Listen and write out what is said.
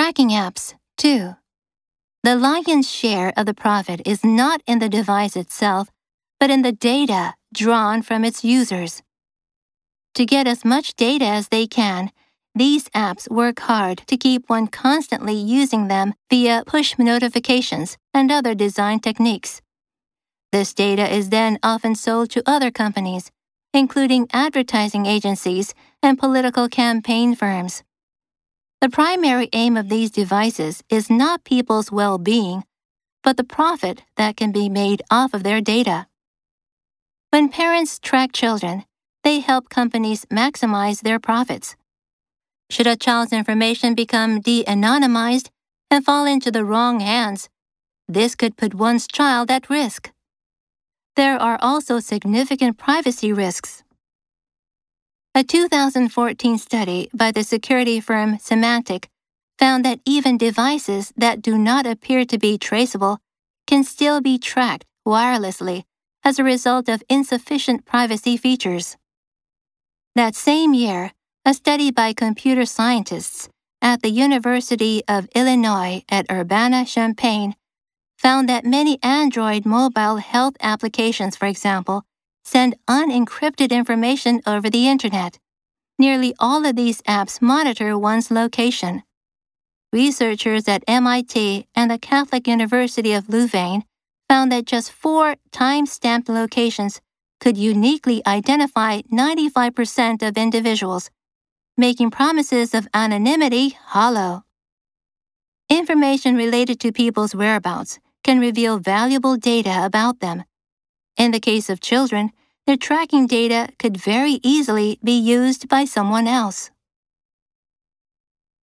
Tracking apps, too. The lion's share of the profit is not in the device itself, but in the data drawn from its users. To get as much data as they can, these apps work hard to keep one constantly using them via push notifications and other design techniques. This data is then often sold to other companies, including advertising agencies and political campaign firms. The primary aim of these devices is not people's well being, but the profit that can be made off of their data. When parents track children, they help companies maximize their profits. Should a child's information become de anonymized and fall into the wrong hands, this could put one's child at risk. There are also significant privacy risks. A 2014 study by the security firm Symantec found that even devices that do not appear to be traceable can still be tracked wirelessly as a result of insufficient privacy features. That same year, a study by computer scientists at the University of Illinois at Urbana Champaign found that many Android mobile health applications, for example, send unencrypted information over the Internet. Nearly all of these apps monitor one's location. Researchers at MIT and the Catholic University of Louvain found that just four time stamped locations could uniquely identify 95% of individuals, making promises of anonymity hollow. Information related to people's whereabouts can reveal valuable data about them. In the case of children, their tracking data could very easily be used by someone else.